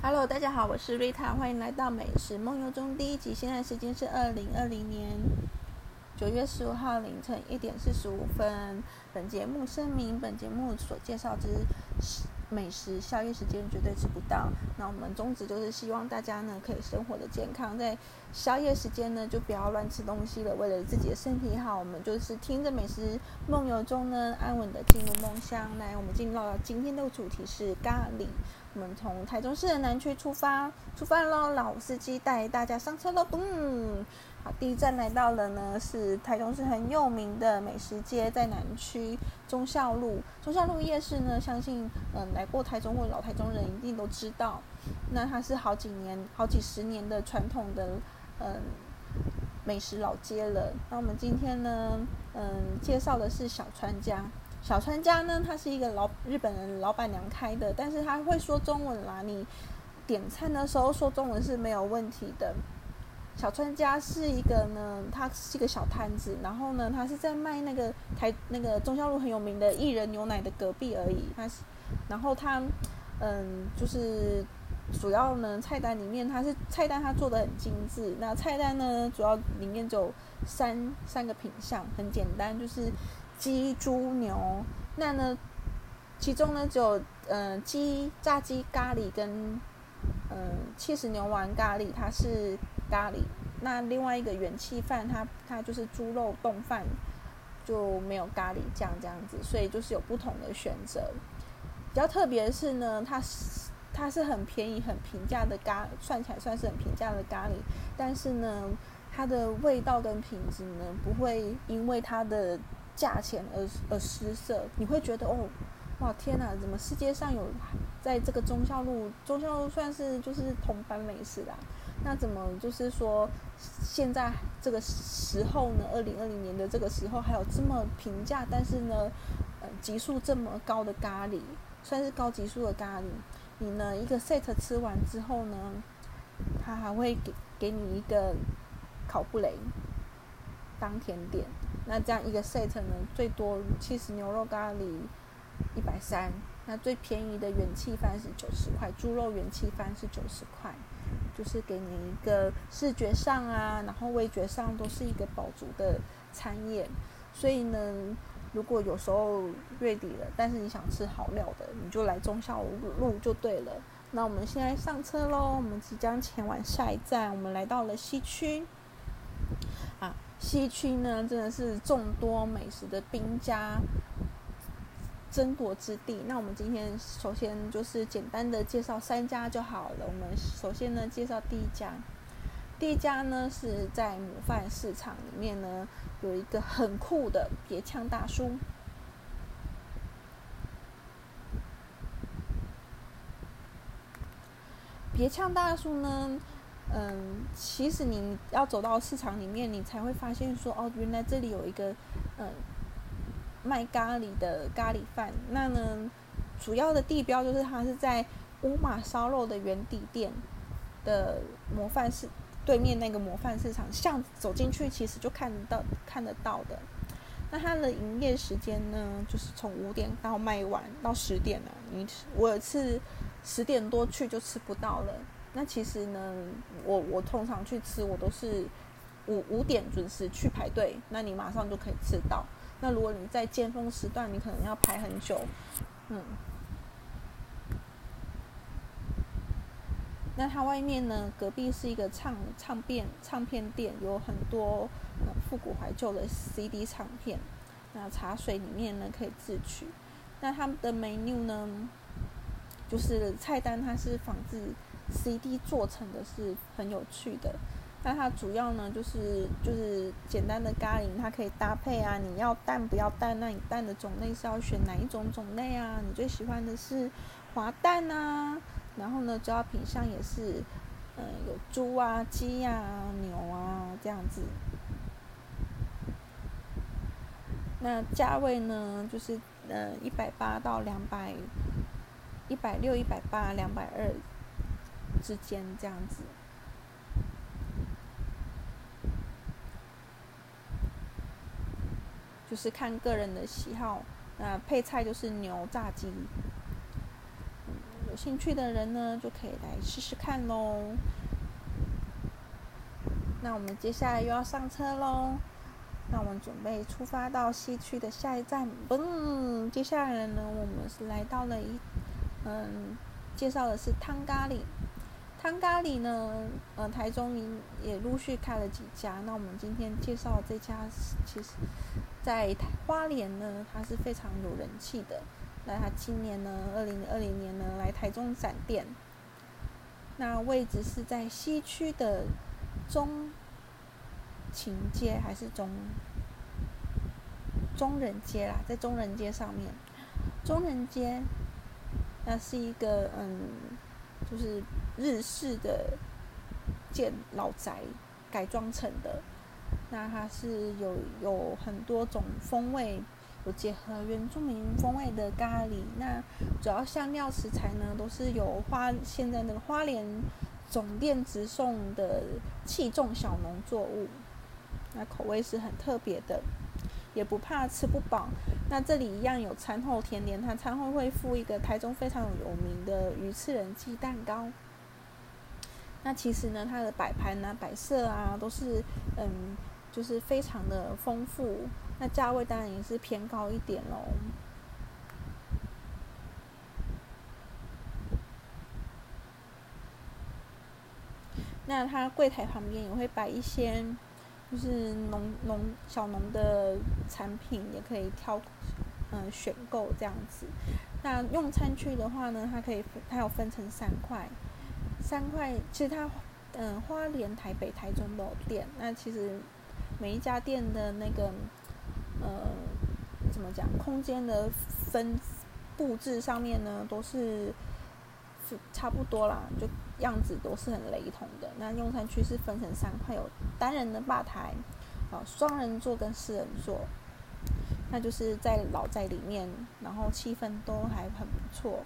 Hello，大家好，我是瑞塔，欢迎来到美食梦游中第一集。现在时间是二零二零年九月十五号凌晨一点四十五分。本节目声明：本节目所介绍之美食宵夜时间绝对吃不到。那我们宗旨就是希望大家呢可以生活的健康，在宵夜时间呢就不要乱吃东西了。为了自己的身体好，我们就是听着美食梦游中呢安稳的进入梦乡。来，我们进入今天的主题是咖喱。我们从台中市的南区出发，出发喽！老司机带大家上车喽！嘣，好，第一站来到了呢，是台中市很有名的美食街，在南区忠孝路。忠孝路夜市呢，相信嗯来过台中或老台中人一定都知道。那它是好几年、好几十年的传统的嗯美食老街了。那我们今天呢，嗯，介绍的是小川家。小川家呢，它是一个老日本人老板娘开的，但是他会说中文啦。你点餐的时候说中文是没有问题的。小川家是一个呢，它是一个小摊子，然后呢，它是在卖那个台那个中孝路很有名的薏仁牛奶的隔壁而已。它是，然后它嗯，就是主要呢菜单里面，它是菜单它做的很精致。那菜单呢，主要里面就三三个品项，很简单，就是。鸡、猪、牛，那呢？其中呢，只有嗯鸡炸鸡咖喱跟嗯七十牛丸咖喱，它是咖喱。那另外一个元气饭，它它就是猪肉冻饭，就没有咖喱酱这样子，所以就是有不同的选择。比较特别的是呢，它是它是很便宜、很平价的咖，算起来算是很平价的咖喱，但是呢，它的味道跟品质呢，不会因为它的价钱而而失色，你会觉得哦，哇天哪，怎么世界上有在这个忠孝路，忠孝路算是就是同班美食啦？那怎么就是说现在这个时候呢？二零二零年的这个时候还有这么平价，但是呢，呃，级数这么高的咖喱，算是高级数的咖喱，你呢一个 set 吃完之后呢，他还会给给你一个烤布雷当甜点。那这样一个 set 呢，最多七十牛肉咖喱一百三，那最便宜的元气饭是九十块，猪肉元气饭是九十块，就是给你一个视觉上啊，然后味觉上都是一个饱足的餐宴。所以呢，如果有时候月底了，但是你想吃好料的，你就来中孝路就对了。那我们现在上车喽，我们即将前往下一站，我们来到了西区。西区呢，真的是众多美食的兵家争夺之地。那我们今天首先就是简单的介绍三家就好了。我们首先呢，介绍第一家。第一家呢是在母饭市场里面呢，有一个很酷的别枪大叔。别枪大叔呢？嗯，其实你要走到市场里面，你才会发现说，哦，原来这里有一个嗯卖咖喱的咖喱饭。那呢，主要的地标就是它是在乌马烧肉的原底店的模范市对面那个模范市场，像走进去其实就看得到看得到的。那它的营业时间呢，就是从五点到卖完到十点了。你我有次十点多去就吃不到了。那其实呢，我我通常去吃，我都是五五点准时去排队，那你马上就可以吃到。那如果你在尖峰时段，你可能要排很久，嗯。那它外面呢，隔壁是一个唱唱片唱片店，有很多复古怀旧的 CD 唱片。那茶水里面呢可以自取。那他们的 menu 呢，就是菜单，它是仿制。CD 做成的是很有趣的，那它主要呢就是就是简单的咖喱，它可以搭配啊。你要蛋不要蛋？那你蛋的种类是要选哪一种种类啊？你最喜欢的是滑蛋啊？然后呢，主要品相也是，嗯，有猪啊、鸡啊、牛啊这样子。那价位呢，就是呃一百八到两百，一百六、一百八、两百二。之间这样子，就是看个人的喜好。那配菜就是牛炸鸡，有兴趣的人呢，就可以来试试看喽。那我们接下来又要上车喽。那我们准备出发到西区的下一站。嘣，接下来呢，我们是来到了一，嗯，介绍的是汤咖喱。汤咖喱呢，呃，台中也陆续开了几家。那我们今天介绍这家，其实，在花莲呢，它是非常有人气的。那它今年呢，二零二零年呢，来台中展店。那位置是在西区的中情街还是中中人街啦？在中人街上面，中人街，那是一个嗯，就是。日式的建老宅改装成的，那它是有有很多种风味，有结合原住民风味的咖喱。那主要香料食材呢，都是有花现在那个花莲总店直送的器重小农作物，那口味是很特别的，也不怕吃不饱。那这里一样有餐后甜点，它餐后会附一个台中非常有名的鱼翅人鸡蛋糕。那其实呢，它的摆盘啊、摆设啊，都是嗯，就是非常的丰富。那价位当然也是偏高一点喽。那它柜台旁边也会摆一些，就是农农小农的产品，也可以挑嗯选购这样子。那用餐区的话呢，它可以它有分成三块。三块，其实它，嗯，花莲、台北、台中都有店。那其实每一家店的那个，呃，怎么讲，空间的分布置上面呢，都是是差不多啦，就样子都是很雷同的。那用餐区是分成三块，有单人的吧台，啊，双人座跟四人座。那就是在老在里面，然后气氛都还很不错。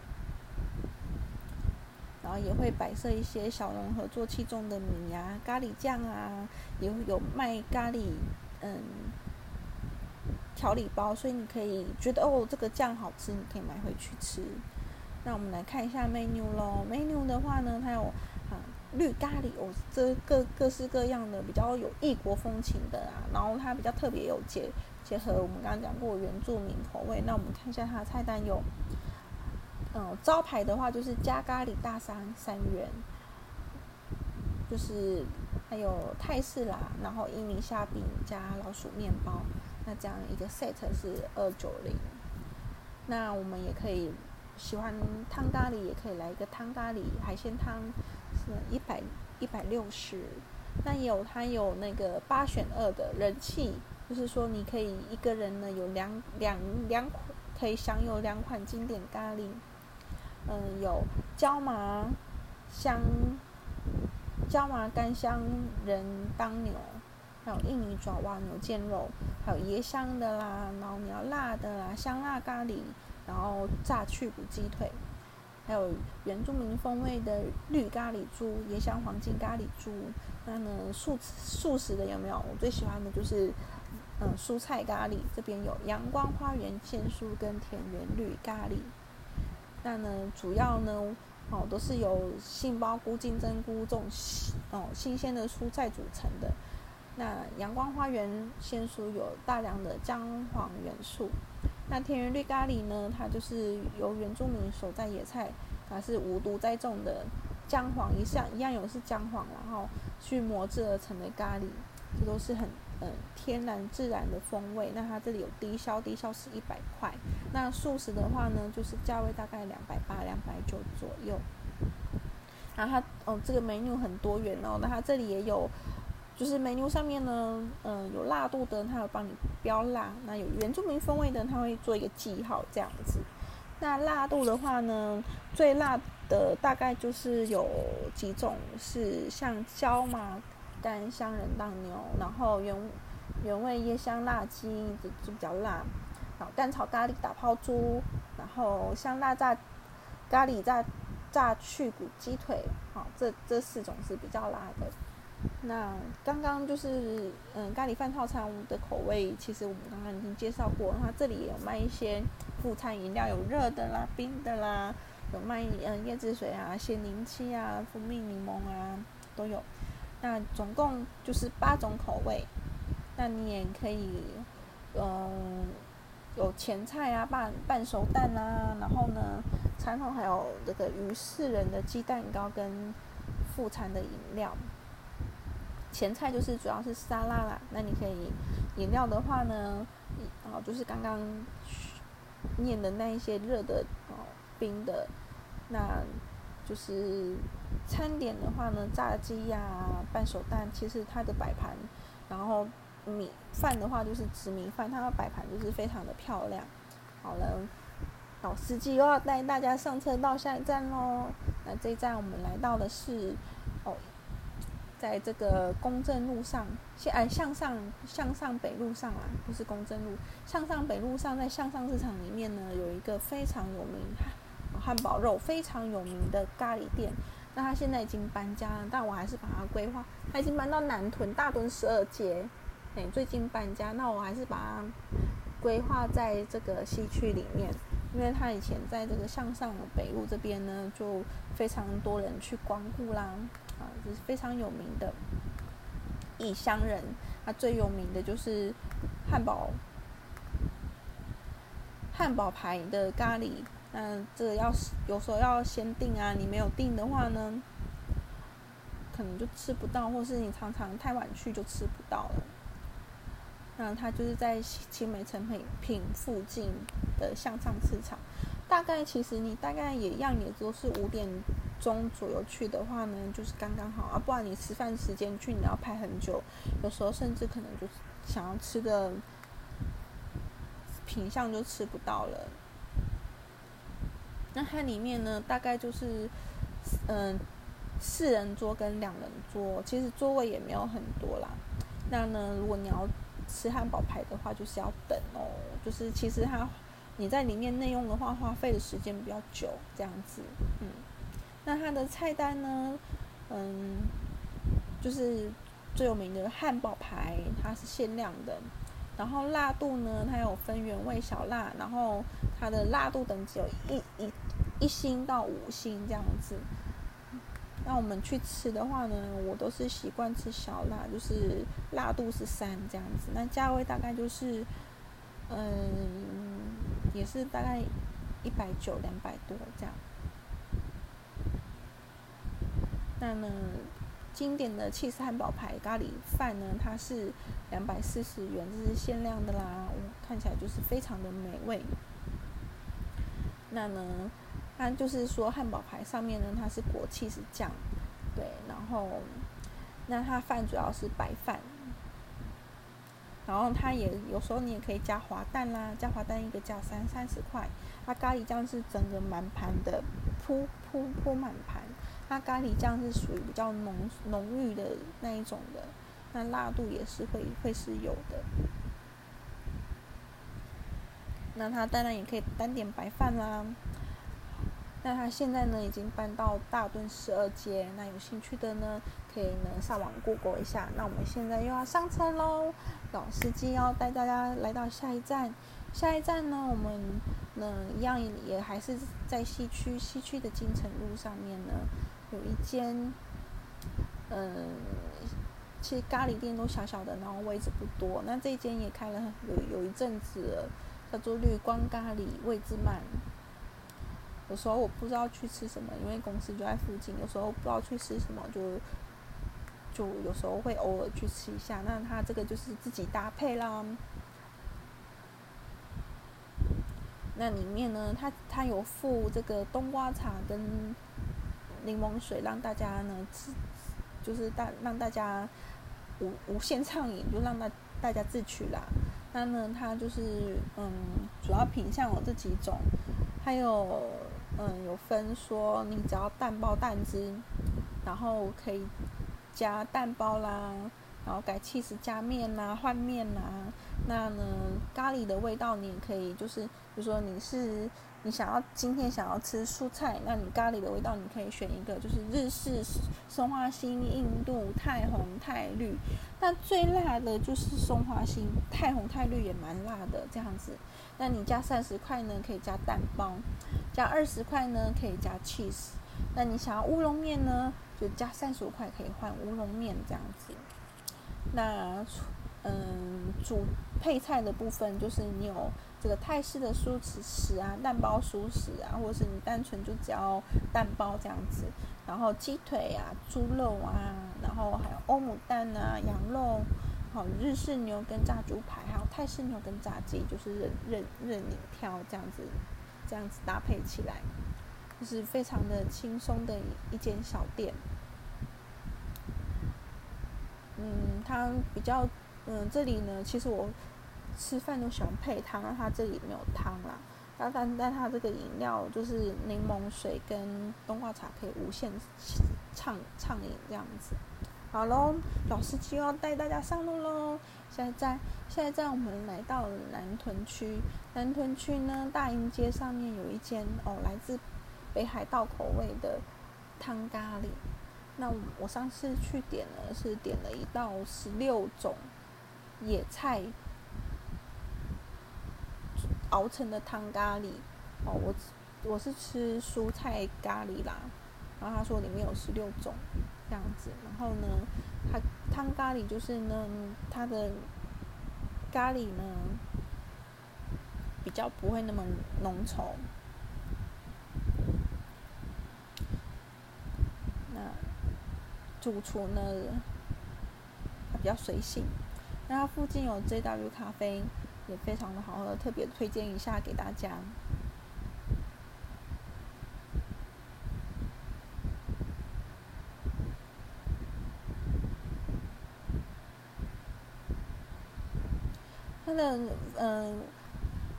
然后也会摆设一些小农合作器中的米啊、咖喱酱啊，也会有卖咖喱嗯调理包，所以你可以觉得哦这个酱好吃，你可以买回去吃。那我们来看一下 menu 咯 menu 的话呢，它有啊绿咖喱哦，这各各式各样的比较有异国风情的啊，然后它比较特别有结结合我们刚刚讲过原住民口味。那我们看一下它的菜单有。嗯，招牌的话就是加咖喱大三三元，就是还有泰式啦，然后印尼虾饼加老鼠面包，那这样一个 set 是二九零。那我们也可以喜欢汤咖喱，也可以来一个汤咖喱海鲜汤，是一百一百六十。那有它有那个八选二的人气，就是说你可以一个人呢有两两两款，可以享有两款经典咖喱。嗯，有椒麻香、椒麻干香人当牛，还有印尼爪哇牛腱肉，还有椰香的啦，然后你要辣的啦，香辣咖喱，然后炸去骨鸡腿，还有原住民风味的绿咖喱猪、椰香黄金咖喱猪。那呢，素素食的有没有？我最喜欢的就是嗯蔬菜咖喱，这边有阳光花园鲜蔬跟田园绿咖喱。那呢，主要呢，哦，都是由杏鲍菇、金针菇这种哦新鲜的蔬菜组成的。那阳光花园鲜蔬有大量的姜黄元素。那田园绿咖喱呢，它就是由原住民所在野菜，它是无毒栽种的姜黄，一样一样有是姜黄，然后去磨制而成的咖喱，这都是很。嗯，天然自然的风味。那它这里有低消，低消是一百块。那素食的话呢，就是价位大概两百八、两百九左右。然后它哦，这个 menu 很多元哦。那它这里也有，就是 menu 上面呢，嗯，有辣度的，它会帮你标辣。那有原住民风味的，它会做一个记号这样子。那辣度的话呢，最辣的大概就是有几种，是像椒麻。干香人当牛，然后原原味椰香辣鸡就就比较辣，然后干炒咖喱打泡猪，然后香辣炸咖喱炸炸去骨鸡腿，好，这这四种是比较辣的。那刚刚就是嗯咖喱饭套餐的口味，其实我们刚刚已经介绍过，它这里也有卖一些副餐饮料，有热的啦、冰的啦，有卖嗯椰子水啊、鲜柠七啊、蜂蜜柠檬啊都有。那总共就是八种口味。那你也可以，嗯，有前菜啊、半半熟蛋啊，然后呢，餐后还有这个鱼四人的鸡蛋糕跟副餐的饮料。前菜就是主要是沙拉啦，那你可以饮料的话呢，哦，就是刚刚念的那一些热的哦、冰的，那就是餐点的话呢，炸鸡呀、半熟蛋，其实它的摆盘，然后米饭的话就是紫米饭，它的摆盘就是非常的漂亮。好了，老司机又要带大家上车到下一站喽。那这一站我们来到的是哦。在这个公正路上，向哎向上向上北路上啊，不是公正路，向上北路上，在向上市场里面呢，有一个非常有名汉堡肉非常有名的咖喱店。那他现在已经搬家了，但我还是把它规划，他已经搬到南屯大墩十二街，哎，最近搬家，那我还是把它规划在这个西区里面，因为他以前在这个向上北路这边呢，就非常多人去光顾啦。啊，就是非常有名的异乡人。他最有名的就是汉堡，汉堡牌的咖喱。那这个要有时候要先订啊，你没有订的话呢，可能就吃不到，或是你常常太晚去就吃不到了。那他就是在青梅成品品附近的向上市场。大概其实你大概也一样，也都是五点钟左右去的话呢，就是刚刚好啊。不然你吃饭时间去，你要排很久，有时候甚至可能就是想要吃的品相就吃不到了。那它里面呢，大概就是嗯四人桌跟两人桌，其实座位也没有很多啦。那呢，如果你要吃汉堡排的话，就是要等哦。就是其实它。你在里面内用的话，花费的时间比较久，这样子，嗯，那它的菜单呢，嗯，就是最有名的汉堡排，它是限量的，然后辣度呢，它有分原味小辣，然后它的辣度等级有一一一星到五星这样子。那我们去吃的话呢，我都是习惯吃小辣，就是辣度是三这样子，那价位大概就是，嗯。也是大概一百九两百多这样。那呢，经典的气势汉堡排咖喱饭呢，它是两百四十元，这是限量的啦，看起来就是非常的美味。那呢，它就是说汉堡排上面呢，它是裹气是酱，对，然后那它饭主要是白饭。然后它也有时候你也可以加滑蛋啦，加滑蛋一个加三三十块。它咖喱酱是整个满盘的铺铺铺满盘，它咖喱酱是属于比较浓浓郁的那一种的，那辣度也是会会是有的。那它当然也可以单点白饭啦。那它现在呢已经搬到大墩十二街，那有兴趣的呢可以呢上网 Google 一下。那我们现在又要上车喽，老司机要带大家来到下一站。下一站呢，我们那一样也还是在西区，西区的金城路上面呢有一间，嗯，其实咖喱店都小小的，然后位置不多。那这间也开了有有一阵子，叫做绿光咖喱，位置慢。有时候我不知道去吃什么，因为公司就在附近。有时候不知道去吃什么，就就有时候会偶尔去吃一下。那它这个就是自己搭配啦。那里面呢，它它有附这个冬瓜茶跟柠檬水，让大家呢吃，就是大让大家无无限畅饮，就让大大家自取啦。那呢，它就是嗯，主要品相有这几种，还有。嗯，有分说你只要蛋包蛋汁，然后可以加蛋包啦，然后改 cheese 加面啦，换面啦。那呢，咖喱的味道你也可以，就是比如说你是你想要今天想要吃蔬菜，那你咖喱的味道你可以选一个，就是日式、松花心、印度、太红、太绿。那最辣的就是松花心，太红、太绿也蛮辣的这样子。那你加三十块呢，可以加蛋包；加二十块呢，可以加 cheese。那你想要乌龙面呢，就加三十五块可以换乌龙面这样子。那嗯，主配菜的部分就是你有这个泰式的蔬食食啊，蛋包熟食啊，或者是你单纯就只要蛋包这样子。然后鸡腿啊、猪肉啊，然后还有欧姆蛋啊、羊肉，好日式牛跟炸猪排，还有泰式牛跟炸鸡，就是任任任你挑这样子，这样子搭配起来，就是非常的轻松的一间小店。嗯，它比较。嗯，这里呢，其实我吃饭都喜欢配汤，它这里没有汤啦。但但但它这个饮料就是柠檬水跟冬瓜茶可以无限畅畅饮这样子。好喽，老司机要带大家上路喽。现在在现在在我们来到了南屯区，南屯区呢大营街上面有一间哦，来自北海道口味的汤咖喱。那我上次去点了，是点了一道十六种。野菜熬成的汤咖喱哦，我我是吃蔬菜咖喱啦。然后他说里面有十六种这样子，然后呢，它汤咖喱就是呢，它的咖喱呢比较不会那么浓稠。那主厨呢，他比较随性。那它附近有 JW 咖啡，也非常的好喝，特别推荐一下给大家。它的嗯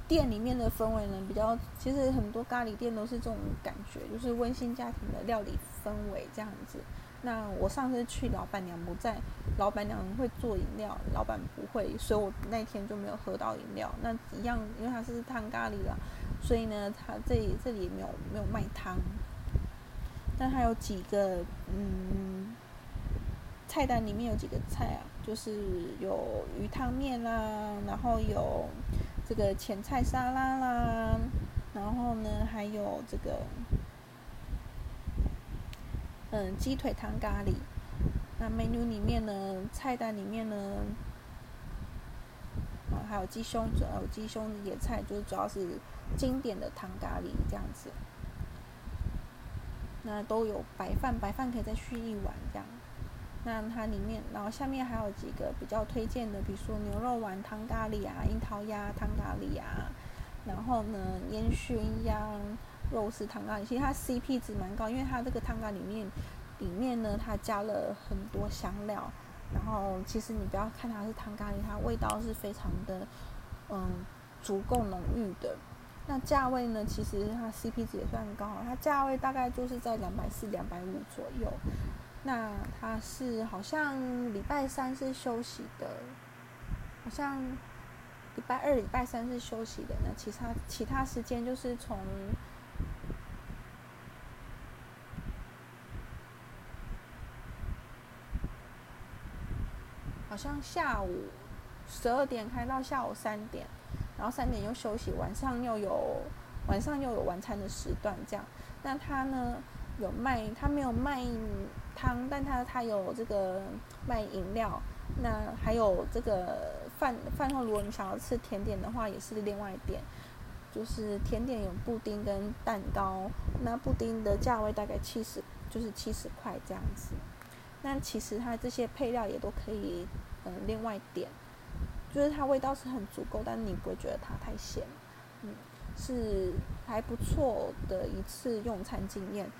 店里面的氛围呢，比较其实很多咖喱店都是这种感觉，就是温馨家庭的料理氛围这样子。那我上次去，老板娘不在，老板娘会做饮料，老板不会，所以我那天就没有喝到饮料。那一样，因为它是汤咖喱啦，所以呢，它这里这里没有没有卖汤。但它有几个，嗯，菜单里面有几个菜啊，就是有鱼汤面啦，然后有这个前菜沙拉啦，然后呢还有这个。嗯，鸡腿汤咖喱。那 menu 里面呢，菜单里面呢，啊，还有鸡胸，呃，鸡胸野菜，就是主要是经典的汤咖喱这样子。那都有白饭，白饭可以再续一碗这样。那它里面，然后下面还有几个比较推荐的，比如说牛肉丸汤咖喱啊，樱桃鸭汤咖喱啊，然后呢，烟熏鸭。肉丝汤咖喱，其实它 CP 值蛮高，因为它这个汤咖里面，里面呢它加了很多香料，然后其实你不要看它是汤咖喱，它味道是非常的，嗯，足够浓郁的。那价位呢，其实它 CP 值也算高，它价位大概就是在两百四、两百五左右。那它是好像礼拜三是休息的，好像礼拜二、礼拜三是休息的，那其他其他时间就是从。好像下午十二点开到下午三点，然后三点又休息，晚上又有晚上又有晚餐的时段这样。那他呢有卖，他没有卖汤，但他他有这个卖饮料。那还有这个饭饭后，如果你想要吃甜点的话，也是另外点，就是甜点有布丁跟蛋糕。那布丁的价位大概七十，就是七十块这样子。那其实它这些配料也都可以，嗯，另外点，就是它味道是很足够，但你不会觉得它太咸，嗯，是还不错的一次用餐经验。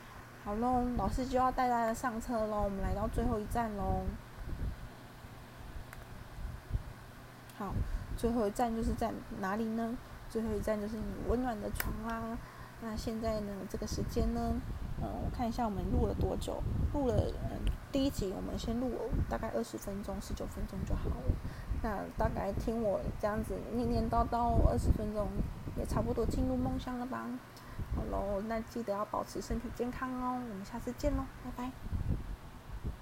好喽，老师就要带大家上车喽，我们来到最后一站喽。好，最后一站就是在哪里呢？最后一站就是你温暖的床啦。那现在呢，这个时间呢？嗯，我看一下我们录了多久，录了嗯第一集，我们先录大概二十分钟、十九分钟就好了。那大概听我这样子念念叨叨二十分钟，也差不多进入梦乡了吧？好喽，那记得要保持身体健康哦。我们下次见喽，拜拜。